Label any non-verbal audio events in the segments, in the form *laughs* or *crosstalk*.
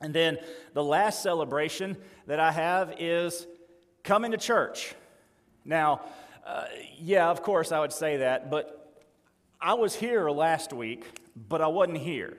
And then the last celebration that I have is coming to church. Now, uh, yeah, of course I would say that, but I was here last week, but I wasn't here.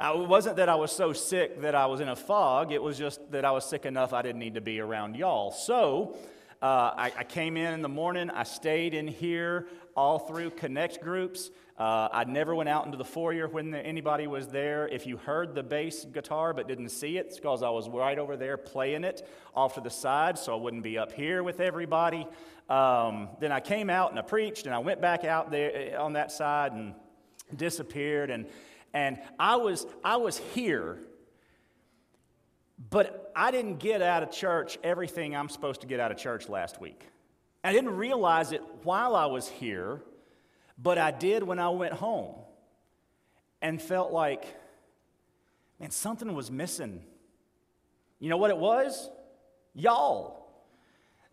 It wasn't that I was so sick that I was in a fog, it was just that I was sick enough I didn't need to be around y'all. So uh, I, I, came in in the morning, I stayed in here all through Connect groups. Uh, I never went out into the foyer when the, anybody was there. If you heard the bass guitar but didn't see it, it's because I was right over there playing it off to the side, so I wouldn't be up here with everybody. Um, then I came out and I preached, and I went back out there eh, on that side and disappeared. And and I was, I was here, but I didn't get out of church everything I'm supposed to get out of church last week. I didn't realize it while I was here, but I did when I went home and felt like, man, something was missing. You know what it was? Y'all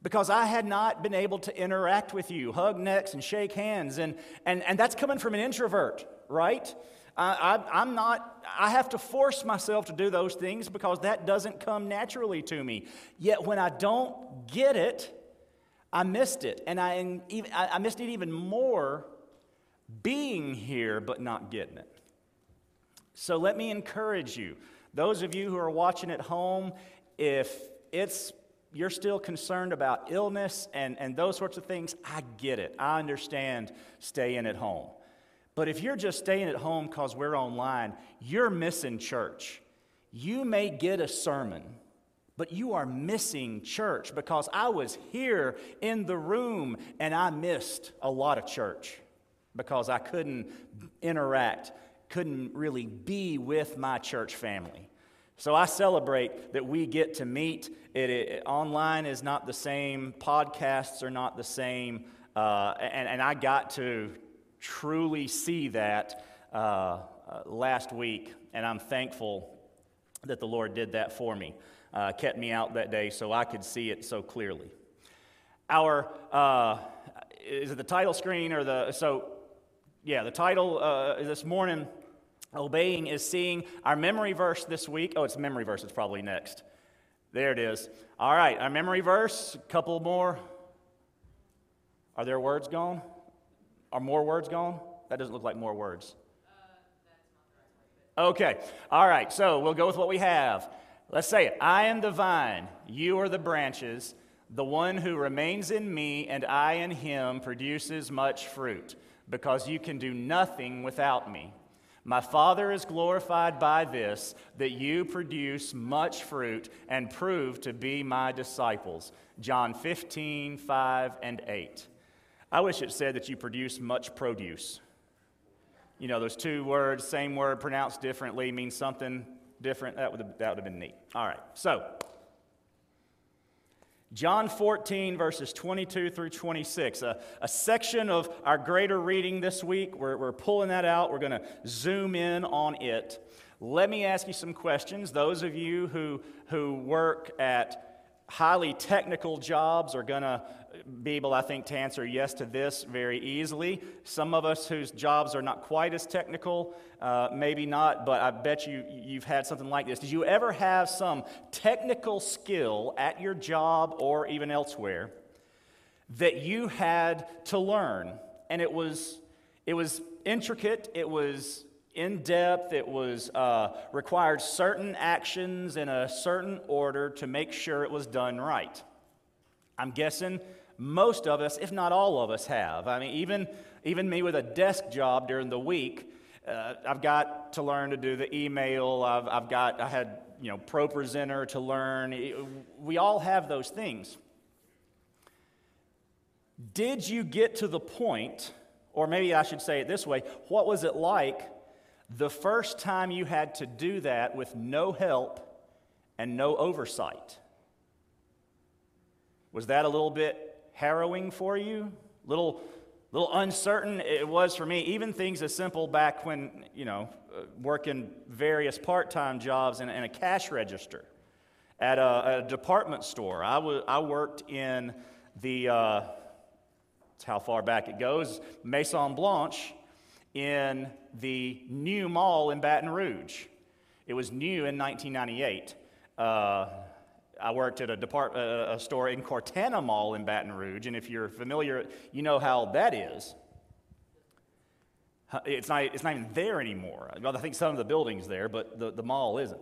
because I had not been able to interact with you, hug necks and shake hands. And, and, and that's coming from an introvert, right? I, am not, I have to force myself to do those things because that doesn't come naturally to me. Yet when I don't get it, I missed it. And I, I missed it even more being here but not getting it. So let me encourage you. Those of you who are watching at home, if it's you're still concerned about illness and, and those sorts of things, I get it. I understand staying at home. But if you're just staying at home because we're online, you're missing church. You may get a sermon, but you are missing church because I was here in the room and I missed a lot of church because I couldn't interact, couldn't really be with my church family. So I celebrate that we get to meet. It, it, online is not the same, podcasts are not the same, uh, and, and I got to truly see that uh, uh, last week, and I'm thankful that the Lord did that for me, uh, kept me out that day so I could see it so clearly. Our, uh, is it the title screen or the, so, yeah, the title uh, this morning, Obeying is seeing our memory verse this week. Oh, it's memory verse, it's probably next. There it is. All right, our memory verse, a couple more. Are there words gone? Are more words gone? That doesn't look like more words. Uh, okay, all right, so we'll go with what we have. Let's say it I am the vine, you are the branches. The one who remains in me and I in him produces much fruit, because you can do nothing without me. My Father is glorified by this, that you produce much fruit and prove to be my disciples. John 15, 5 and 8. I wish it said that you produce much produce. You know, those two words, same word pronounced differently, means something different. That would have, that would have been neat. All right, so John 14, verses 22 through 26, a, a section of our greater reading this week. We're, we're pulling that out. We're going to zoom in on it. Let me ask you some questions. Those of you who, who work at highly technical jobs are going to be able, I think, to answer yes to this very easily. Some of us whose jobs are not quite as technical, uh, maybe not, but I bet you you've had something like this. Did you ever have some technical skill at your job or even elsewhere that you had to learn? And it was, it was intricate, it was in depth. It was uh, required certain actions in a certain order to make sure it was done right. I'm guessing most of us, if not all of us, have. I mean, even, even me with a desk job during the week, uh, I've got to learn to do the email. I've, I've got, I had, you know, ProPresenter to learn. We all have those things. Did you get to the point, or maybe I should say it this way, what was it like the first time you had to do that with no help and no oversight. Was that a little bit harrowing for you? Little, little uncertain it was for me. Even things as simple back when, you know, uh, working various part time jobs in, in, a cash register at a, a department store. I, w- I worked in the, uh, how far back it goes, Maison Blanche in the new mall in Baton Rouge. It was new in 1998. Uh, I worked at a, depart, a store in Cortana Mall in Baton Rouge, and if you're familiar, you know how that is. It's not, it's not even there anymore. I think some of the building's there, but the, the mall isn't.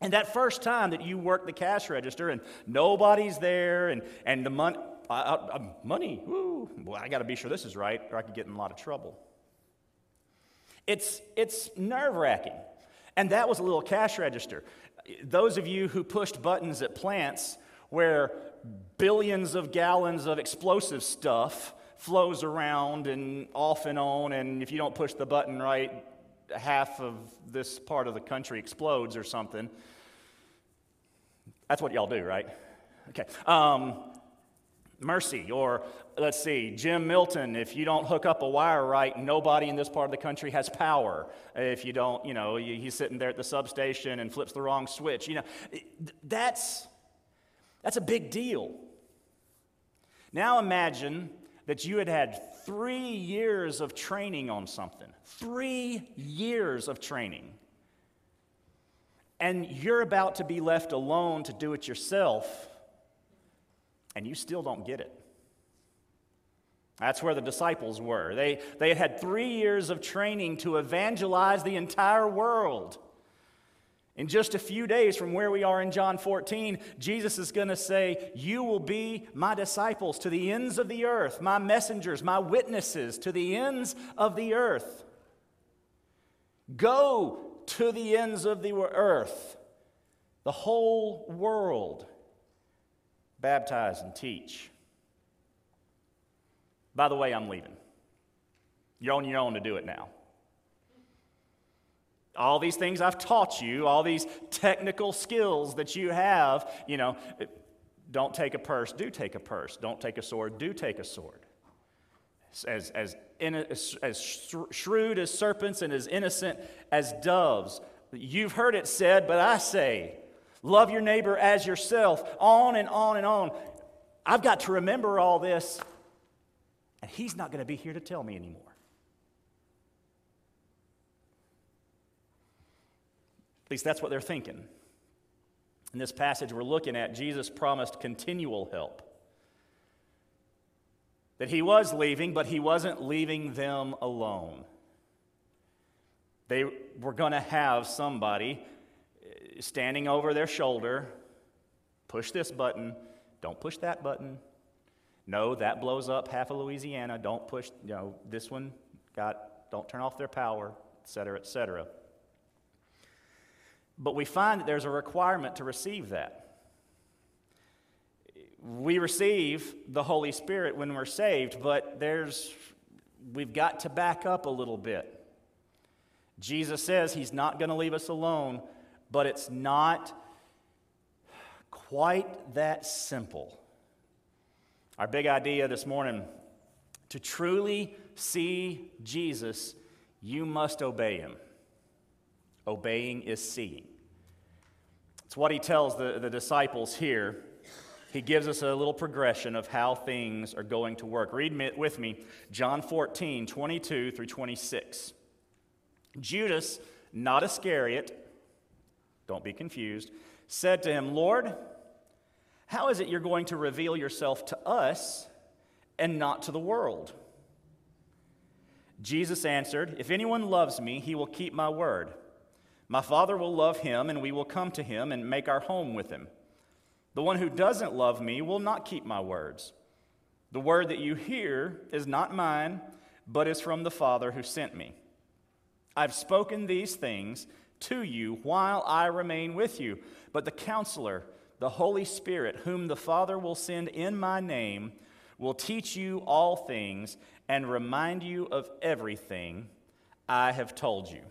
And that first time that you work the cash register and nobody's there and, and the money, uh, money, woo, well, I got to be sure this is right or I could get in a lot of trouble. It's, it's nerve wracking. And that was a little cash register. Those of you who pushed buttons at plants where billions of gallons of explosive stuff flows around and off and on, and if you don't push the button right, half of this part of the country explodes or something. That's what y'all do, right? Okay. Um, mercy, or let's see, Jim Milton, if you don't hook up a wire right, nobody in this part of the country has power. If you don't, you know, he's sitting there at the substation and flips the wrong switch. You know, that's, that's a big deal. Now imagine that you had had three years of training on something. Three years of training. And you're about to be left alone to do it yourself, and you still don't get it. That's where the disciples were. They, they had had three years of training to evangelize the entire world. In just a few days from where we are in John 14, Jesus is going to say, You will be my disciples to the ends of the earth, my messengers, my witnesses to the ends of the earth. Go to the ends of the earth, the whole world. Baptize and teach. By the way, I'm leaving. You're on your own to do it now. All these things I've taught you, all these technical skills that you have, you know, don't take a purse, do take a purse. Don't take a sword, do take a sword. As, as, as, as shrewd as serpents and as innocent as doves. You've heard it said, but I say, love your neighbor as yourself, on and on and on. I've got to remember all this, and he's not going to be here to tell me anymore. At least that's what they're thinking. In this passage we're looking at, Jesus promised continual help. That he was leaving, but he wasn't leaving them alone. They were going to have somebody standing over their shoulder, push this button, don't push that button. No, that blows up half of Louisiana. Don't push, you know, this one got, don't turn off their power, et cetera, et cetera. But we find that there's a requirement to receive that. We receive the Holy Spirit when we're saved, but there's we've got to back up a little bit. Jesus says he's not going to leave us alone, but it's not quite that simple. Our big idea this morning to truly see Jesus, you must obey him. Obeying is seeing. It's what he tells the, the disciples here. He gives us a little progression of how things are going to work. Read with me John 14, 22 through 26. Judas, not Iscariot, don't be confused, said to him, Lord, how is it you're going to reveal yourself to us and not to the world? Jesus answered, If anyone loves me, he will keep my word my Father will love him, and we will come to him and make our home with him. The one who doesn't love me will not keep my words. The word that you hear is not mine, but is from the Father who sent me. I've spoken these things to you while I remain with you, but the counselor, the Holy Spirit, whom the Father will send in my name, will teach you all things and remind you of everything I have told you.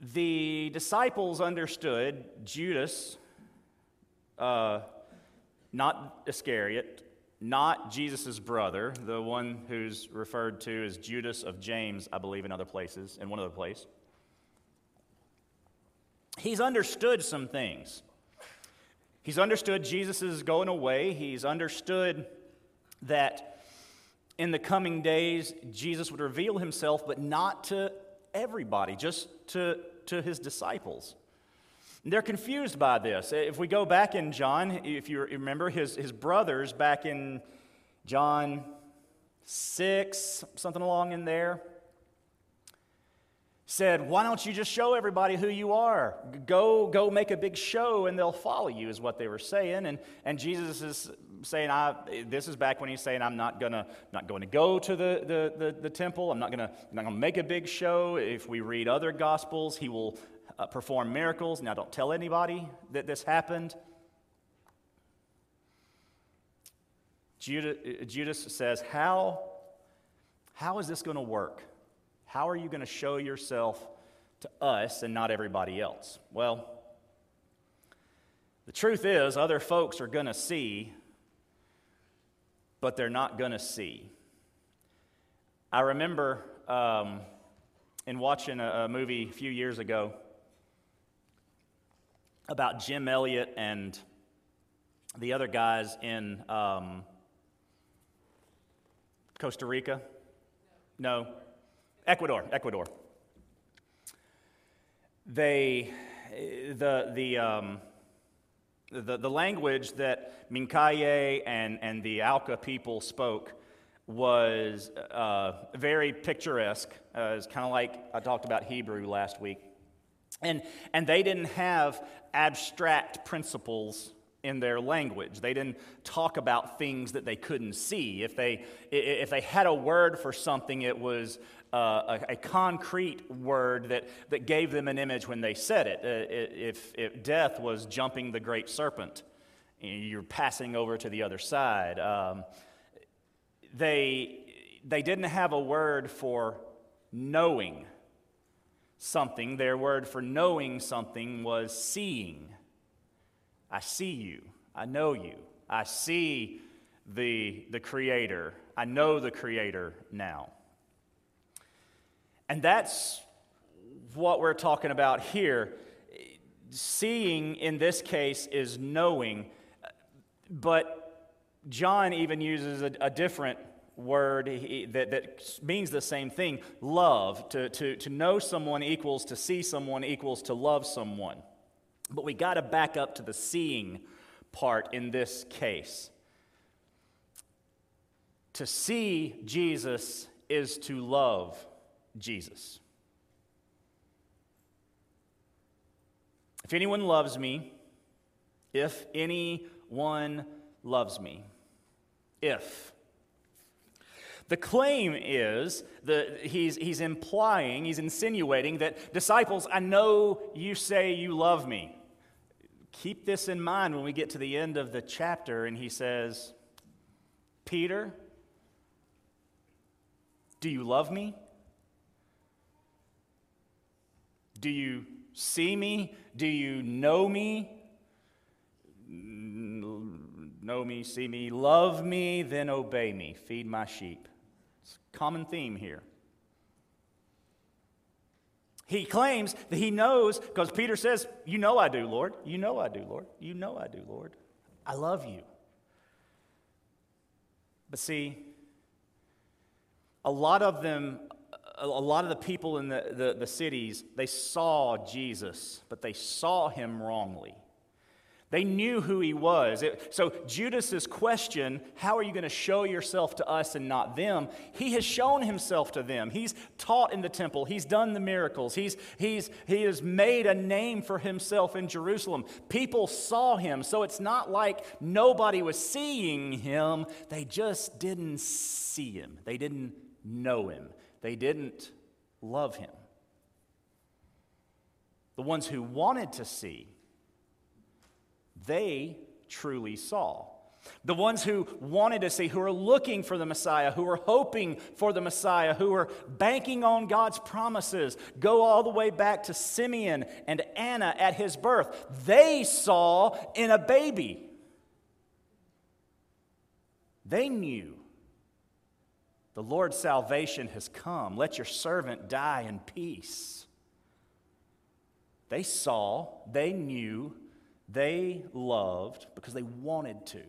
The disciples understood Judas, uh, not Iscariot, not Jesus' brother, the one who's referred to as Judas of James, I believe, in other places, in one other place. He's understood some things. He's understood Jesus is going away. He's understood that in the coming days, Jesus would reveal himself, but not to everybody, just to, to his disciples. They're confused by this. If we go back in John, if you remember his, his brothers back in John 6, something along in there, said, Why don't you just show everybody who you are? Go, go make a big show and they'll follow you, is what they were saying. And, and Jesus is saying, I, This is back when he's saying, I'm not, gonna, not going to go to the, the, the, the temple. I'm not going to make a big show. If we read other gospels, he will uh, perform miracles. Now, don't tell anybody that this happened. Judas, Judas says, How, how is this going to work? How are you going to show yourself to us and not everybody else? Well, the truth is, other folks are going to see, but they're not going to see. I remember um, in watching a, a, movie a few years ago about Jim Elliot and the other guys in um, Costa Rica. No, Ecuador, Ecuador. They, the, the, um, the, the language that Mincaye and, and the Auca people spoke was uh, very picturesque. Uh, it's kind of like I talked about Hebrew last week. And, and they didn't have abstract principles in their language. They didn't talk about things that they couldn't see. If they, if they had a word for something, it was uh, a, a, concrete word that, that gave them an image when they said it. Uh, if, if death was jumping the great serpent, you're passing over to the other side. Um, they, they didn't have a word for knowing something. Their word for knowing something was seeing. I see you. I know you. I see the, the Creator. I know the Creator now. And that's what we're talking about here. Seeing in this case is knowing, but John even uses a, a different word that, that means the same thing love. To, to, to know someone equals to see someone equals to love someone. But we got to back up to the seeing part in this case. To see Jesus is to love Jesus. If anyone loves me, if anyone loves me, if. The claim is that he's, he's implying, he's insinuating that disciples, I know you say you love me. Keep this in mind when we get to the end of the chapter and he says, Peter, do you love me? Do you see me? Do you know me? Know me, see me, love me, then obey me, feed my sheep. It's a common theme here. He claims that he knows, because Peter says, You know I do, Lord. You know I do, Lord. You know I do, Lord. I love you. But see, a lot of them a lot of the people in the, the, the, cities, they saw Jesus, but they saw him wrongly. They knew who he was. It, so, Judas's question, how are you going to show yourself to us and not them? He has shown himself to them. He's taught in the temple, he's done the miracles, he's, he's, he has made a name for himself in Jerusalem. People saw him. So, it's not like nobody was seeing him, they just didn't see him, they didn't know him. They didn't love him. The ones who wanted to see, they truly saw. The ones who wanted to see, who are looking for the Messiah, who are hoping for the Messiah, who are banking on God's promises, go all the way back to Simeon and Anna at his birth. They saw in a baby. They knew the Lord's salvation has come. Let your servant die in peace. They saw, they knew, they loved because they wanted to.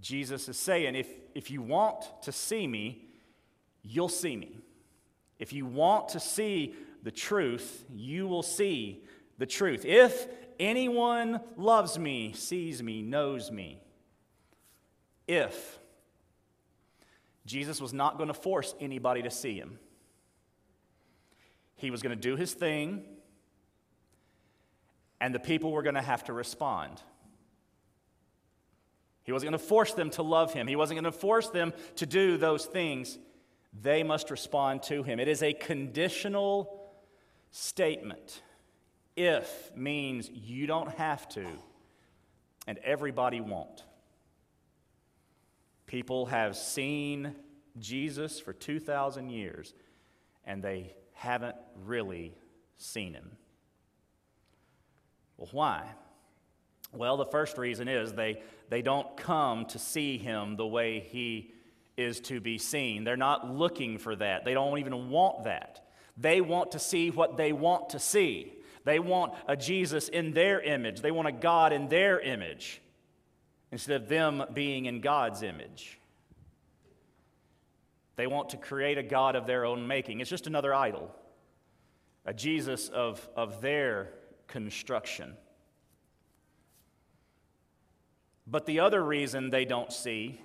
Jesus is saying, if, if you want to see me, you'll see me. If you want to see the truth, you will see the truth. If anyone loves me, sees me, knows me, if Jesus was not going to force anybody to see him, he was going to do his thing, and the people were going to have to respond. He wasn't going to force them to love him. He wasn't going to force them to do those things. They must respond to him. It is a conditional statement. If means you don't have to, and everybody won't. People have seen Jesus for 2,000 years, and they haven't really seen him. Well, why? Well, the first reason is they, they don't come to see him the way he is to be seen. They're not looking for that. They don't even want that. They want to see what they want to see. They want a Jesus in their image, they want a God in their image instead of them being in God's image. They want to create a God of their own making. It's just another idol, a Jesus of, of their construction. But the other reason they don't see,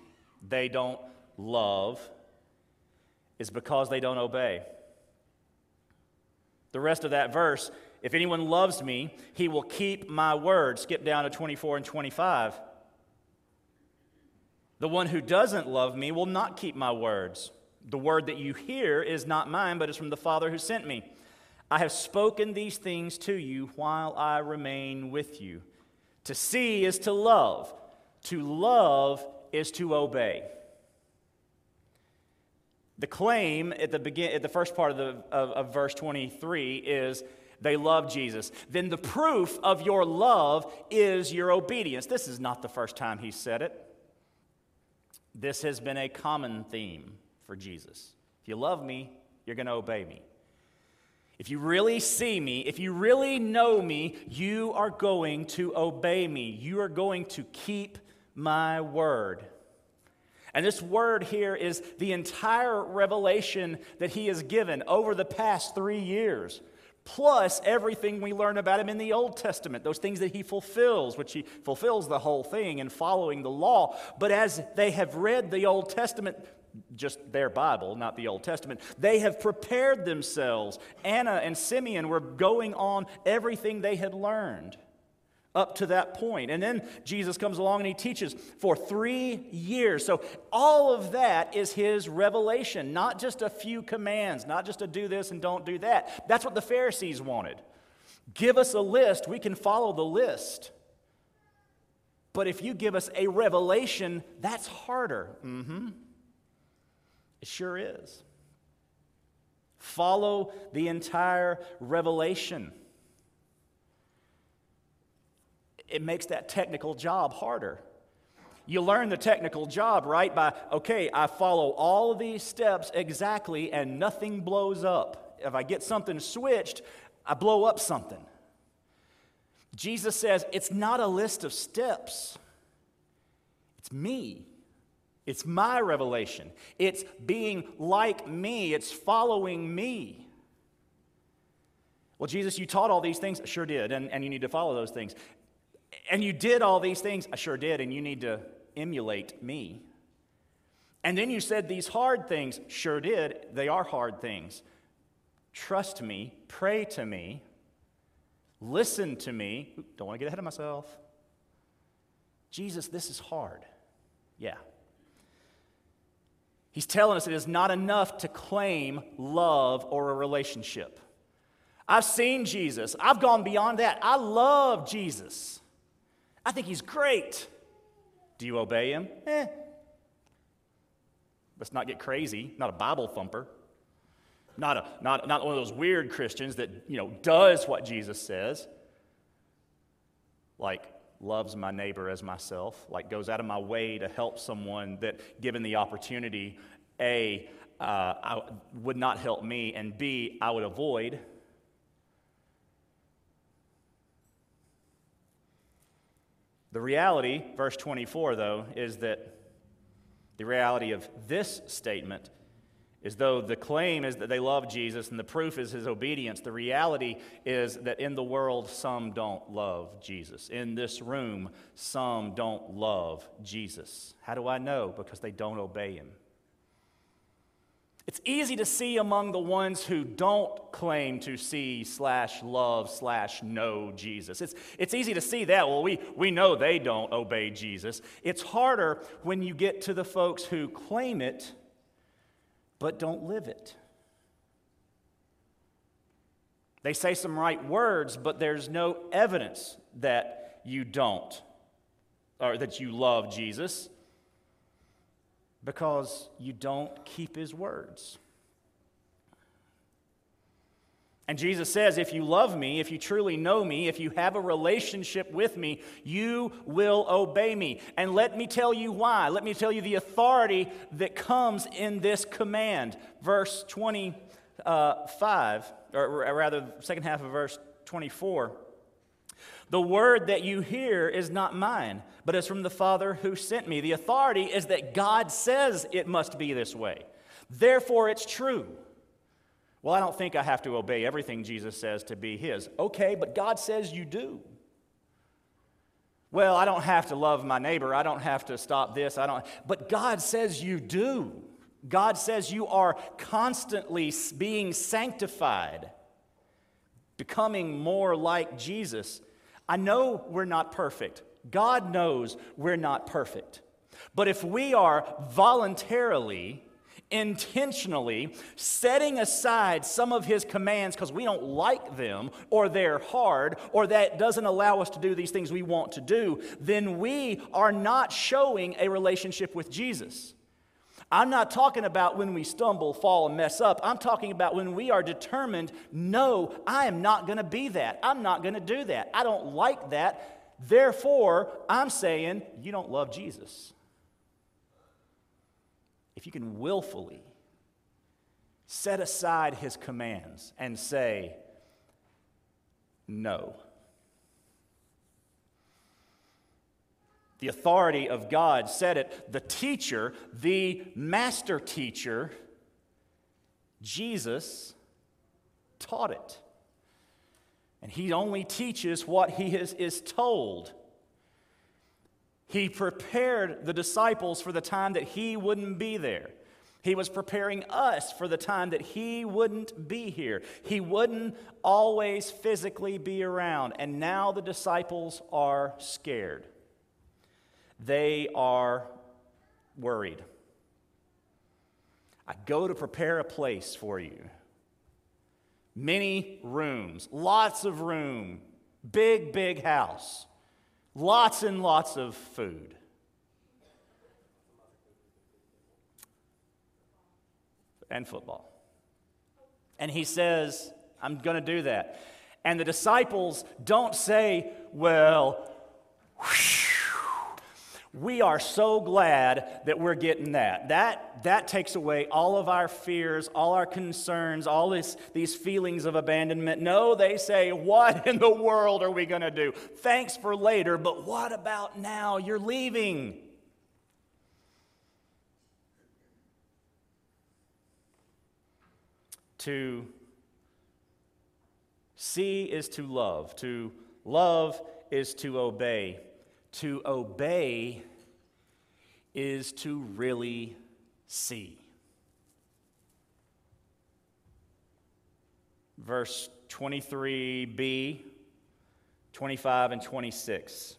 they don't love, is because they don't obey. The rest of that verse if anyone loves me, he will keep my word. Skip down to 24 and 25. The one who doesn't love me will not keep my words. The word that you hear is not mine, but is from the Father who sent me. I have spoken these things to you while I remain with you. To see is to love, to love is to obey. The claim at the, begin, at the first part of, the, of, of verse 23 is they love Jesus. Then the proof of your love is your obedience. This is not the first time he said it. This has been a common theme for Jesus. If you love me, you're going to obey me. If you really see me, if you really know me, you are going to obey me. You are going to keep my word. And this word here is the entire revelation that he has given over the past three years, plus everything we learn about him in the Old Testament, those things that he fulfills, which he fulfills the whole thing in following the law. But as they have read the Old Testament, just their Bible, not the Old Testament, they have prepared themselves. Anna and Simeon were going on everything they had learned up to that point. And then Jesus comes along and he teaches for three years. So all of that is his revelation, not just a few commands, not just to do this and don't do that. That's what the Pharisees wanted. Give us a list, we can follow the list. But if you give us a revelation, that's harder. Mm-hmm. It sure is. Follow the entire revelation it makes that technical job harder. You learn the technical job, right? By, okay, I follow all these steps exactly and nothing blows up. If I get something switched, I blow up something. Jesus says it's not a list of steps, it's me. It's my revelation. It's being like me. It's following me. Well, Jesus, you taught all these things. Sure did, and, and you need to follow those things. And you did all these things. I sure did, and you need to emulate me. And then you said these hard things. Sure did. They are hard things. Trust me, pray to me, listen to me. Don't want to get ahead of myself. Jesus, this is hard. Yeah. He's telling us it is not enough to claim love or a relationship. I've seen Jesus. I've gone beyond that. I love Jesus. I think he's great. Do you obey him? Eh. Let's not get crazy. Not a Bible thumper. Not, a, not, not one of those weird Christians that, you know, does what Jesus says. Like, loves my neighbor as myself. Like, goes out of my way to help someone that, given the opportunity, A, uh, I, would not help me, and B, I would avoid. The reality, verse 24, though, is that the reality of this statement is though the claim is that they love Jesus and the proof is his obedience. The reality is that in the world, some don't love Jesus. In this room, some don't love Jesus. How do I know? Because they don't obey him. It's easy to see among the ones who don't claim to see slash love slash know Jesus. It's, it's easy to see that. Well, we, we know they don't obey Jesus. It's harder when you get to the folks who claim it but don't live it. They say some right words, but there's no evidence that you don't or that you love Jesus because you don't keep his words. And Jesus says, if you love me, if you truly know me, if you have a relationship with me, you will obey me. And let me tell you why. Let me tell you the authority that comes in this command. Verse 25, uh, or rather, second half of verse 24. The word that you hear is not mine, but is from the Father who sent me. The authority is that God says it must be this way. Therefore, it's true. Well, I don't think I have to obey everything Jesus says to be His. Okay, but God says you do. Well, I don't have to love my neighbor. I don't have to stop this. I don't. But God says you do. God says you are constantly being sanctified, becoming more like Jesus. I know we're not perfect. God knows we're not perfect. But if we are voluntarily, intentionally setting aside some of his commands because we don't like them or they're hard or that doesn't allow us to do these things we want to do, then we are not showing a relationship with Jesus. I'm not talking about when we stumble, fall, and mess up. I'm talking about when we are determined, no, I am not going to be that. I'm not going to do that. I don't like that. Therefore, I'm saying, you don't love Jesus. If you can willfully set aside his commands and say, no. The authority of God said it. The teacher, the master teacher, Jesus, taught it. And he only teaches what he is, is told. He prepared the disciples for the time that he wouldn't be there. He was preparing us for the time that he wouldn't be here. He wouldn't always physically be around. And now the disciples are scared they are worried. I go to prepare a place for you. Many rooms, lots of room, big, big house, lots and lots of food. And football. And he says, I'm going to do that. And the disciples don't say, well, whoosh, we are so glad that we're getting that. That, that takes away all of our fears, all our concerns, all this, these feelings of abandonment. No, they say, What in the world are we going to do? Thanks for later, but what about now? You're leaving. To see is to love, to love is to obey. To obey is to really see. Verse 23b, 25, and 26.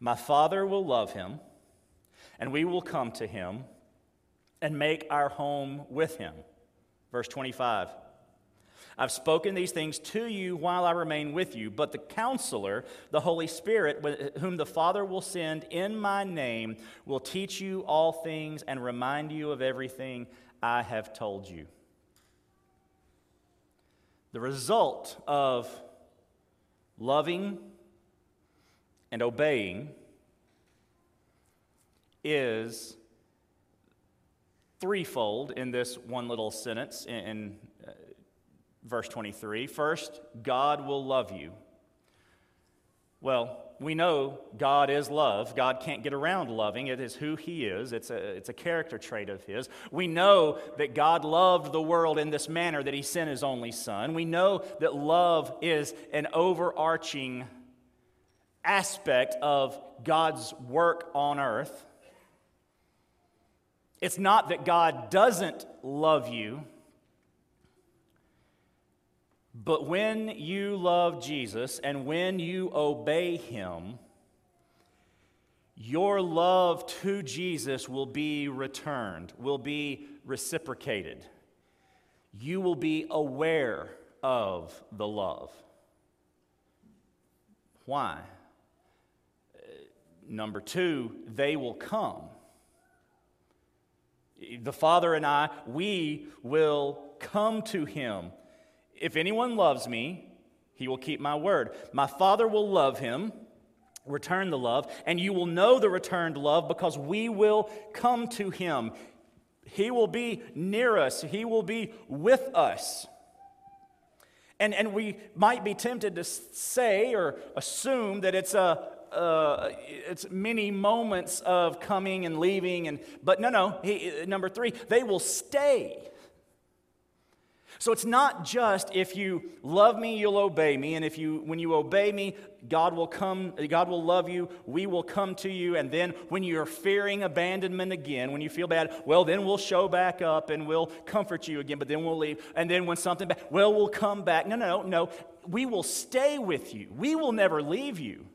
My Father will love him, and we will come to him and make our home with him. Verse 25. I've spoken these things to you while I remain with you, but the counselor, the Holy Spirit, whom the Father will send in my name, will teach you all things and remind you of everything I have told you. The result of loving and obeying is threefold in this one little sentence in, verse 23. First, God will love you. Well, We know God is love. God can't get around loving. It is who He is, it's a, it's a character trait of His. We know that God loved the world in this manner that He sent His only Son. We know that love is an overarching aspect of God's work on earth. It's not that God doesn't love you, but when you love Jesus and when you obey Him, your love to Jesus will be returned, will be reciprocated. You will be aware of the love. Why? Uh, number two, they will come. The Father and I, we will come to Him. If anyone loves me, he will keep my word. My Father will love him, return the love, and you will know the returned love because we will come to him. He will be near us, He will be with us. And, and we might be tempted to say or assume that it's a, uh, it's many moments of coming and leaving, and but no, no. He, number three, they will stay. So it's not just if you love me, you'll obey me, and if you when you obey me, God will come, God will love you, we will come to you, and then when you're fearing abandonment again, when you feel bad, well then we'll show back up and we'll comfort you again, but then we'll leave. And then when something bad, well we'll come back. No, no, no. We will stay with you. We will never leave you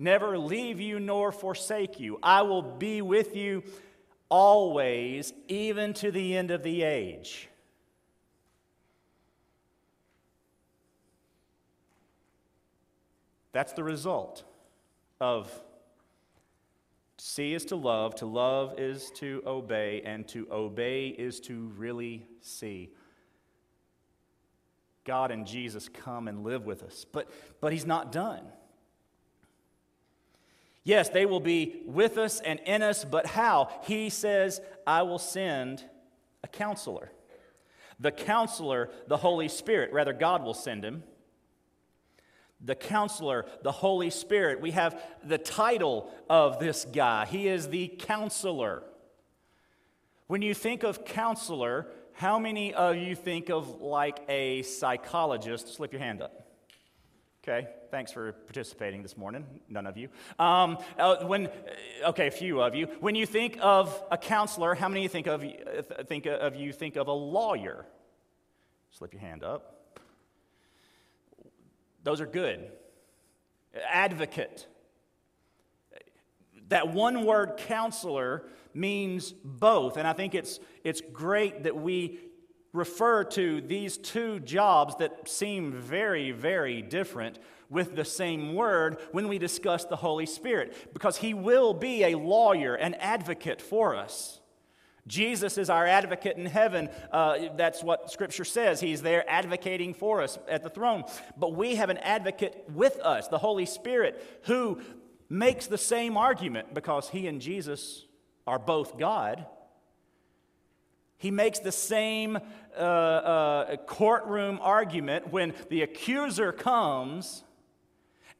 never leave you nor forsake you. I will be with you always, even to the end of the age. That's the result of see is to love, to love is to obey, and to obey is to really see. God and Jesus come and live with us. But, but He's not done. Yes, they will be with us and in us, but how? He says, I will send a counselor. The counselor, the Holy Spirit, rather, God will send him. The counselor, the Holy Spirit. We have the title of this guy. He is the counselor. When you think of counselor, how many of you think of like a psychologist? Slip your hand up. Okay, thanks for participating this morning. None of you. Um, uh, when, uh, okay, a few of you. When you think of a counselor, how many you think of think of you think of a lawyer? Slip your hand up. Those are good. Advocate. That one word counselor means both, and I think it's it's great that we refer to these two jobs that seem very, very different with the same word when we discuss the Holy Spirit, because He will be a lawyer, an advocate for us. Jesus is our advocate in heaven. Uh, that's what Scripture says. He's there advocating for us at the throne. But we have an advocate with us, the Holy Spirit, who makes the same argument because He and Jesus are both God he makes the same uh, uh, courtroom argument when the accuser comes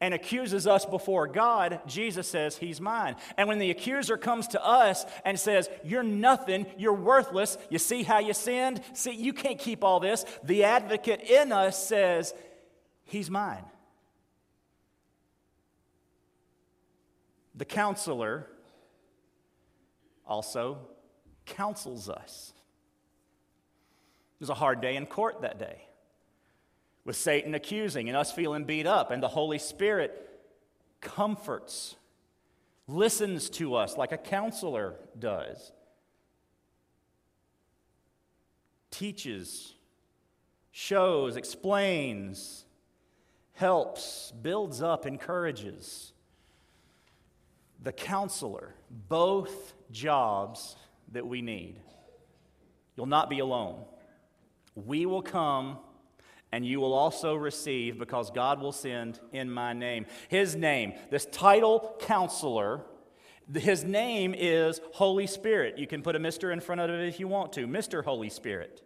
and accuses us before God, Jesus says, He's mine. And when the accuser comes to us and says, You're nothing, you're worthless, you see how you sinned? See, you can't keep all this. The advocate in us says, He's mine. The counselor also counsels us. It was a hard day in court that day with Satan accusing and us feeling beat up, and the Holy Spirit comforts, listens to us like a counselor does, teaches, shows, explains, helps, builds up, encourages. The counselor, both jobs that we need. You'll not be alone. We will come and you will also receive because God will send in my name. His name, this title counselor, his name is Holy Spirit. You can put a Mr. in front of it if you want to. Mr. Holy Spirit.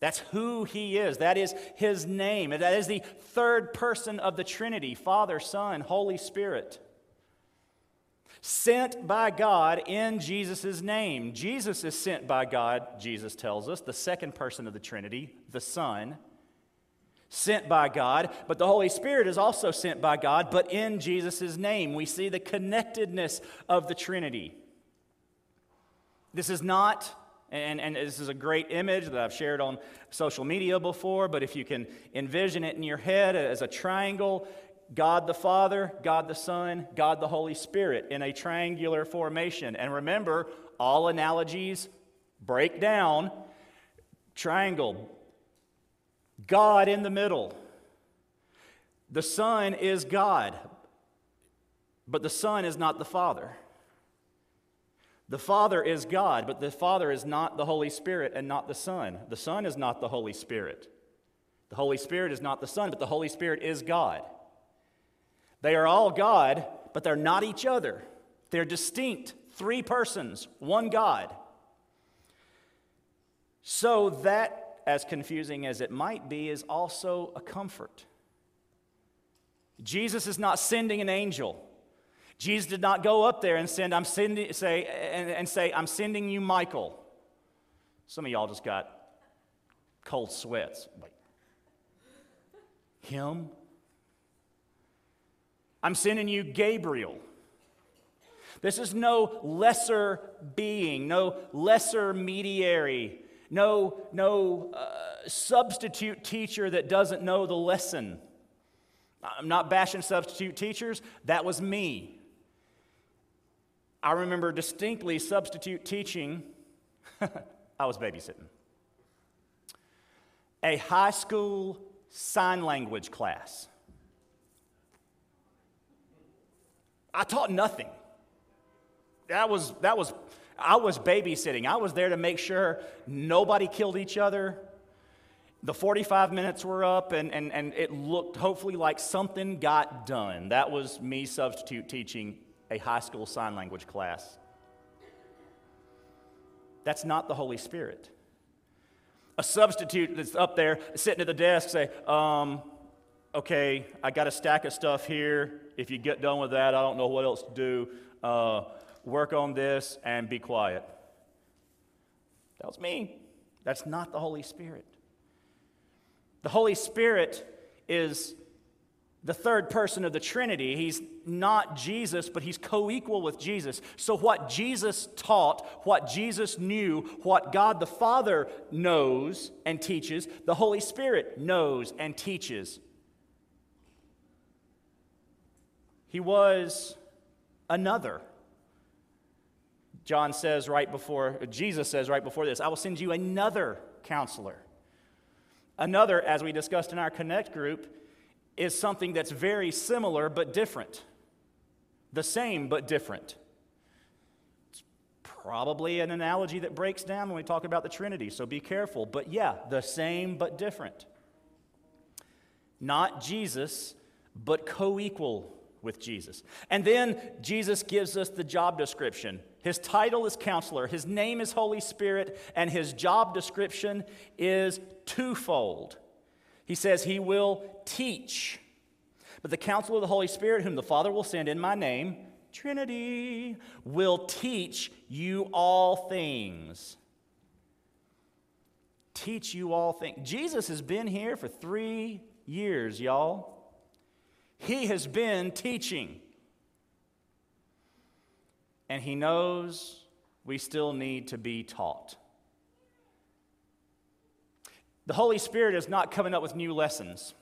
That's who he is. That is his name. That is the third person of the Trinity Father, Son, Holy Spirit. Sent by God in Jesus' name. Jesus is sent by God, Jesus tells us, the second person of the Trinity, the Son. Sent by God, but the Holy Spirit is also sent by God, but in Jesus' name. We see the connectedness of the Trinity. This is not and, and this is a great image that I've shared on social media before, but if you can envision it in your head as a triangle, God the Father, God the Son, God the Holy Spirit in a triangular formation. And remember, all analogies break down. Triangle, God in the middle. The Son is God, but the Son is not the Father. The Father is God, but the Father is not the Holy Spirit and not the Son. The Son is not the Holy Spirit. The Holy Spirit is not the Son, but the Holy Spirit is God. They are all God, but they're not each other. They're distinct, three persons, one God. So that, as confusing as it might be, is also a comfort. Jesus is not sending an angel. Jesus did not go up there and send, I'm sending, say, and, and say, I'm sending you Michael. Some of y'all just got cold sweats. Wait. Him? I'm sending you Gabriel. This is no lesser being, no lesser mediary, no, no uh, substitute teacher that doesn't know the lesson. I'm not bashing substitute teachers. That was me. I remember distinctly substitute teaching, *laughs* I was babysitting, a high school sign language class. I taught nothing. That was, that was, I was babysitting. I was there to make sure nobody killed each other. The 45 minutes were up, and, and, and it looked hopefully like something got done. That was me substitute teaching a high school sign language class. That's not the Holy Spirit. A substitute that's up there sitting at the desk say, um, okay, I got a stack of stuff here. If you get done with that, I don't know what else to do. Uh, work on this and be quiet. That was me. That's not the Holy Spirit. The Holy Spirit is the third person of the Trinity. He's not Jesus, but he's co equal with Jesus. So, what Jesus taught, what Jesus knew, what God the Father knows and teaches, the Holy Spirit knows and teaches. He was another. John says right before, Jesus says right before this, I will send you another counselor. Another, as we discussed in our Connect group, is something that's very similar but different. The same but different. It's probably an analogy that breaks down when we talk about the Trinity, so be careful. But yeah, the same but different. Not Jesus, but co equal with Jesus. And then Jesus gives us the job description. His title is counselor, his name is Holy Spirit, and his job description is twofold. He says he will teach. But the counsel of the Holy Spirit, whom the Father will send in my name, Trinity, will teach you all things. Teach you all things. Jesus has been here for three years, y'all. He has been teaching. And he knows we still need to be taught. The Holy Spirit is not coming up with new lessons.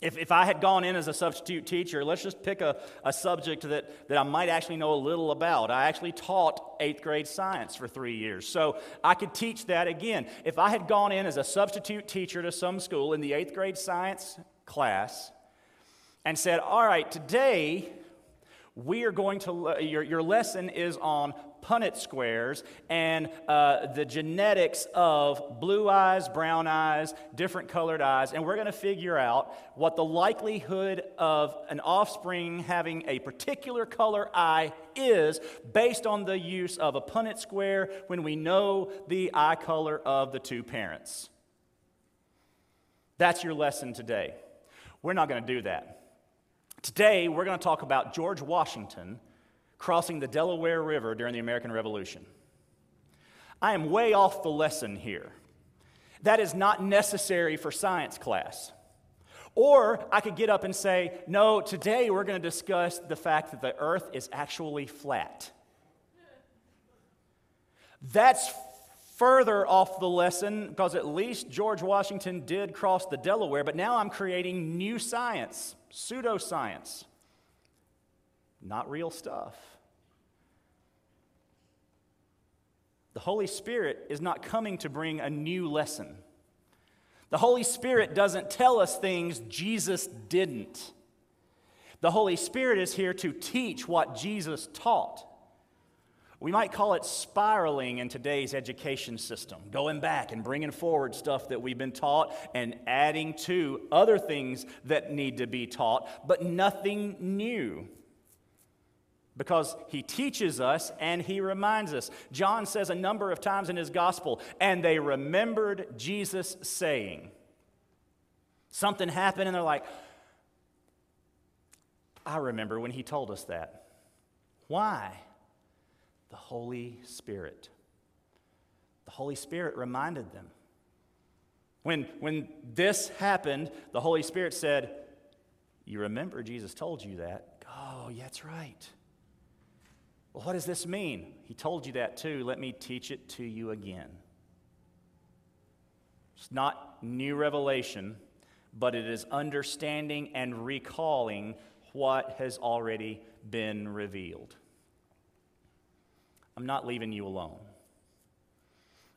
If, if I had gone in as a substitute teacher, let's just pick a, a subject that, that I might actually know a little about. I actually taught eighth grade science for three years, so I could teach that again. If I had gone in as a substitute teacher to some school in the eighth grade science class and said, All right, today we are going to, your, your lesson is on Punnett squares and uh, the genetics of blue eyes, brown eyes, different colored eyes, and we're going to figure out what the likelihood of an offspring having a particular color eye is based on the use of a Punnett square when we know the eye color of the two parents. That's your lesson today. We're not going to do that. Today, we're going to talk about George Washington crossing the Delaware River during the American Revolution. I am way off the lesson here. That is not necessary for science class. Or I could get up and say, no, today we're going to discuss the fact that the earth is actually flat. That's further off the lesson because at least George Washington did cross the Delaware, but now I'm creating new science, pseudoscience, not real stuff. The Holy Spirit is not coming to bring a new lesson. The Holy Spirit doesn't tell us things Jesus didn't. The Holy Spirit is here to teach what Jesus taught. We might call it spiraling in today's education system, going back and bringing forward stuff that we've been taught and adding to other things that need to be taught, but nothing new. Because he teaches us and he reminds us. John says a number of times in his gospel, and they remembered Jesus saying. Something happened, and they're like, I remember when he told us that. Why? The Holy Spirit. The Holy Spirit reminded them. When, when this happened, the Holy Spirit said, You remember Jesus told you that? Oh, yeah, that's right. Well, what does this mean? He told you that too. Let me teach it to you again. It's not new revelation, but it is understanding and recalling what has already been revealed. I'm not leaving you alone.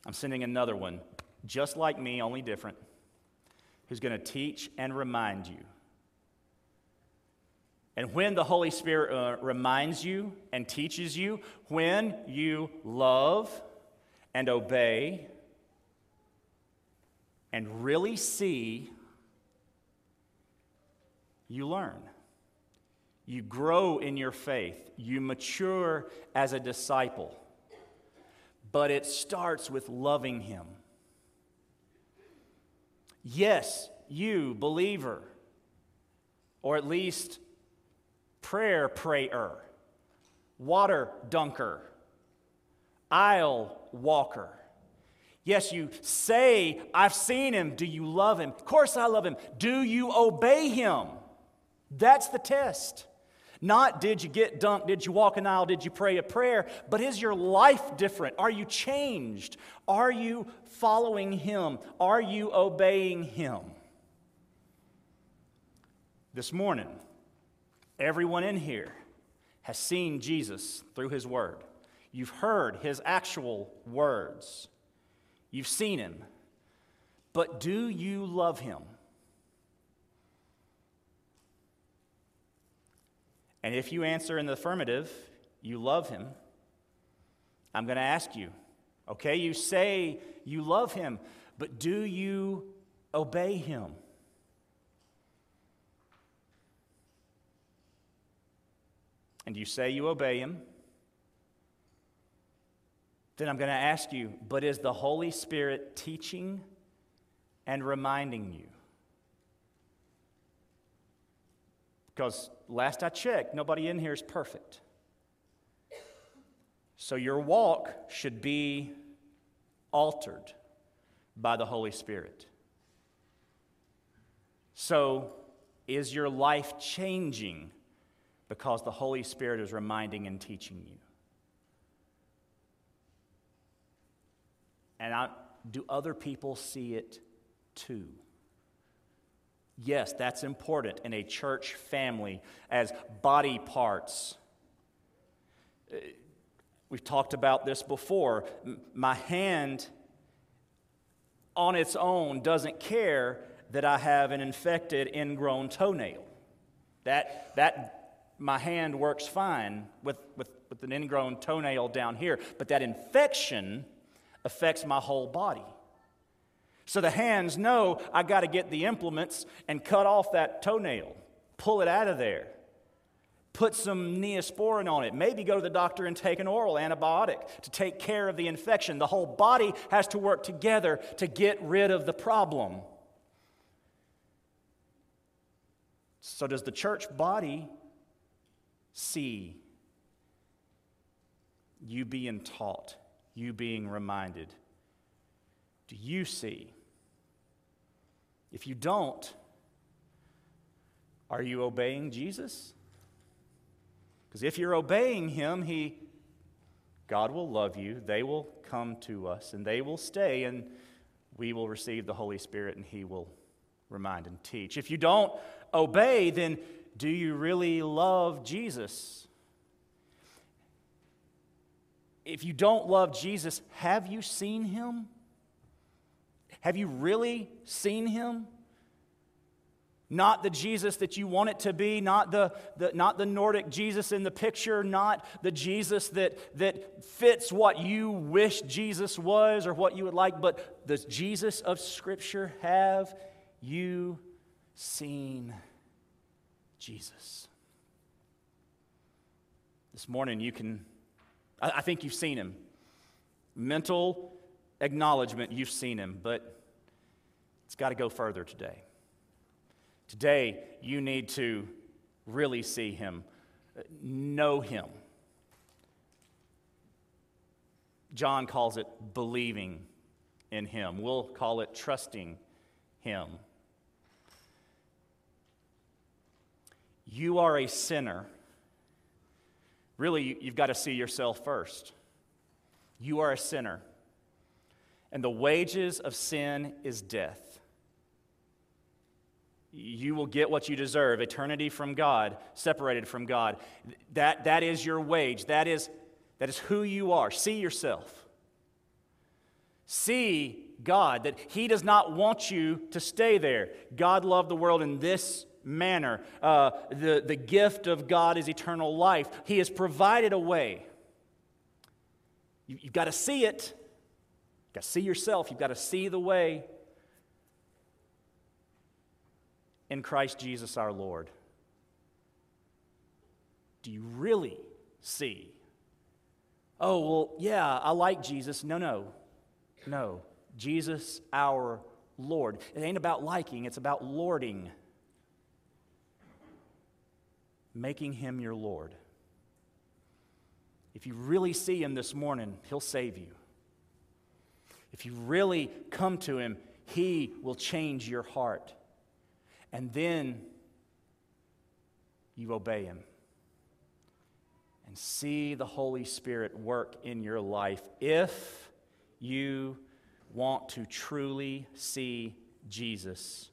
I'm sending another one, just like me, only different, who's going to teach and remind you. And when the Holy Spirit uh, reminds you and teaches you, when you love and obey and really see, you learn. You grow in your faith. You mature as a disciple. But it starts with loving Him. Yes, you, believer, or at least prayer prayer, water dunker, aisle walker. Yes, you say, I've seen him. Do you love him? Of course, I love him. Do you obey him? That's the test. Not did you get dunked, did you walk an aisle, did you pray a prayer, but is your life different? Are you changed? Are you following Him? Are you obeying Him? This morning, everyone in here has seen Jesus through His Word. You've heard His actual words, you've seen Him. But do you love Him? And if you answer in the affirmative, you love him, I'm going to ask you, okay, you say you love him, but do you obey him? And you say you obey him, then I'm going to ask you, but is the Holy Spirit teaching and reminding you? Because last I checked, nobody in here is perfect. So your walk should be altered by the Holy Spirit. So, is your life changing because the Holy Spirit is reminding and teaching you? And I, do other people see it too? Yes, that's important in a church family as body parts. Uh, we've talked about this before. My hand on its own doesn't care that I have an infected ingrown toenail. That, that my hand works fine with, with, with an ingrown toenail down here, but that infection affects my whole body. So the hands know I got to get the implements and cut off that toenail, pull it out of there, put some neosporin on it, maybe go to the doctor and take an oral antibiotic to take care of the infection. The whole body has to work together to get rid of the problem. So, does the church body see you being taught, you being reminded? Do you see? If you don't, are you obeying Jesus? Because if you're obeying him, he God will love you, they will come to us, and they will stay, and we will receive the Holy Spirit, and he will remind and teach. If you don't obey, then do you really love Jesus? If you don't love Jesus, have you seen him? Have you really seen him? Not the Jesus that you want it to be, not the, the, not the Nordic Jesus in the picture, not the Jesus that, that fits what you wish Jesus was or what you would like, but the Jesus of Scripture. Have you seen Jesus? This morning, you can, I, I think you've seen him. Mental acknowledgement, you've seen him, but it's got to go further today. Today, you need to really see Him, know Him. John calls it believing in Him. We'll call it trusting Him. You are a sinner. Really, you've got to see yourself first. You are a sinner. And the wages of sin is death you will get what you deserve eternity from God, separated from God. That, that is your wage. That is, that is who you are. See yourself. See God, that He does not want you to stay there. God loved the world in this manner. Uh, the, the gift of God is eternal life. He has provided a way. You, you've got to see it. You've got to see yourself. You've got to see the way in Christ Jesus our Lord? Do you really see? Oh, well, yeah, I like Jesus. No, no, no. Jesus our Lord. It ain't about liking, it's about lording. Making him your Lord. If you really see him this morning, he'll save you. If you really come to him, he will change your heart and then you obey Him and see the Holy Spirit work in your life if you want to truly see Jesus,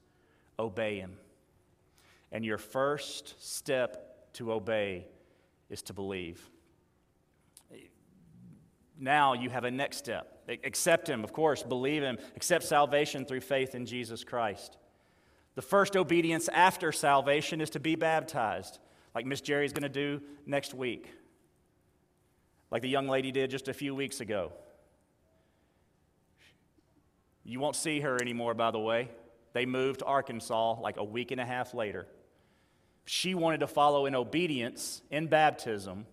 obey Him. And your first step to obey is to believe. Now you have a next step. Accept Him, of course, believe Him, accept salvation through faith in Jesus Christ. The first obedience after salvation is to be baptized, like Miss Jerry's going to do next week, like the young lady did just a few weeks ago. You won't see her anymore, by the way. They moved to Arkansas like a week and a half later. She wanted to follow in obedience in baptism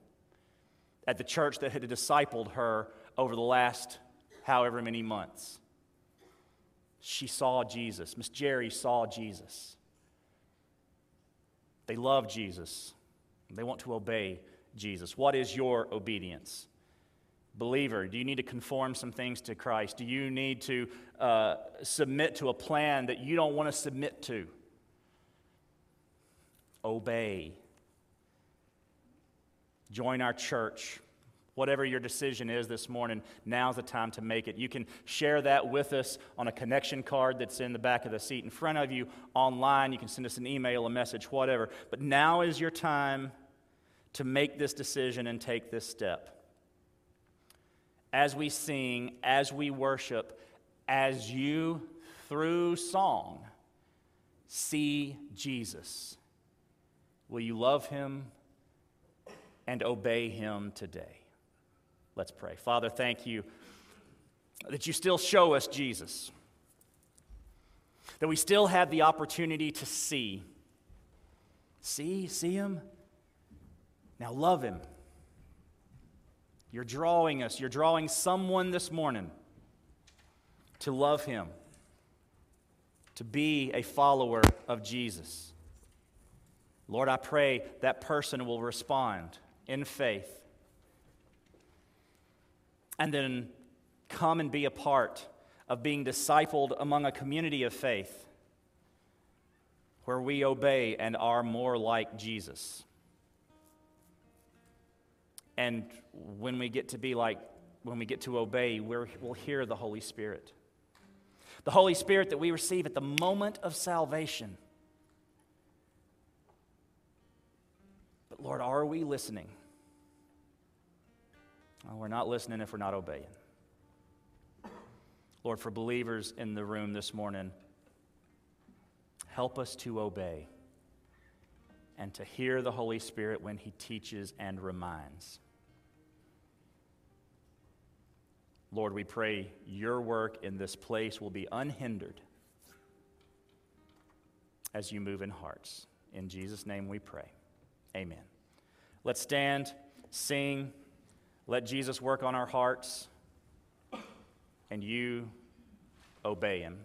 at the church that had discipled her over the last however many months. She saw Jesus. Miss Jerry saw Jesus. They love Jesus. They want to obey Jesus. What is your obedience? Believer, do you need to conform some things to Christ? Do you need to uh, submit to a plan that you don't want to submit to? Obey. Join our church. Whatever your decision is this morning, now's the time to make it. You can share that with us on a connection card that's in the back of the seat in front of you, online. You can send us an email, a message, whatever. But now is your time to make this decision and take this step. As we sing, as we worship, as you, through song, see Jesus, will you love him and obey him today? Let's pray. Father, thank you that you still show us Jesus, that we still have the opportunity to see. See, see him. Now love him. You're drawing us, you're drawing someone this morning to love him, to be a follower of Jesus. Lord, I pray that person will respond in faith and then come and be a part of being discipled among a community of faith where we obey and are more like Jesus. And when we get to be like, when we get to obey, we will hear the Holy Spirit. The Holy Spirit that we receive at the moment of salvation. But Lord, are we listening? Well, we're not listening if we're not obeying. Lord, for believers in the room this morning, help us to obey and to hear the Holy Spirit when He teaches and reminds. Lord, we pray your work in this place will be unhindered as you move in hearts. In Jesus' name we pray. Amen. Let's stand, sing, let Jesus work on our hearts, and you obey him.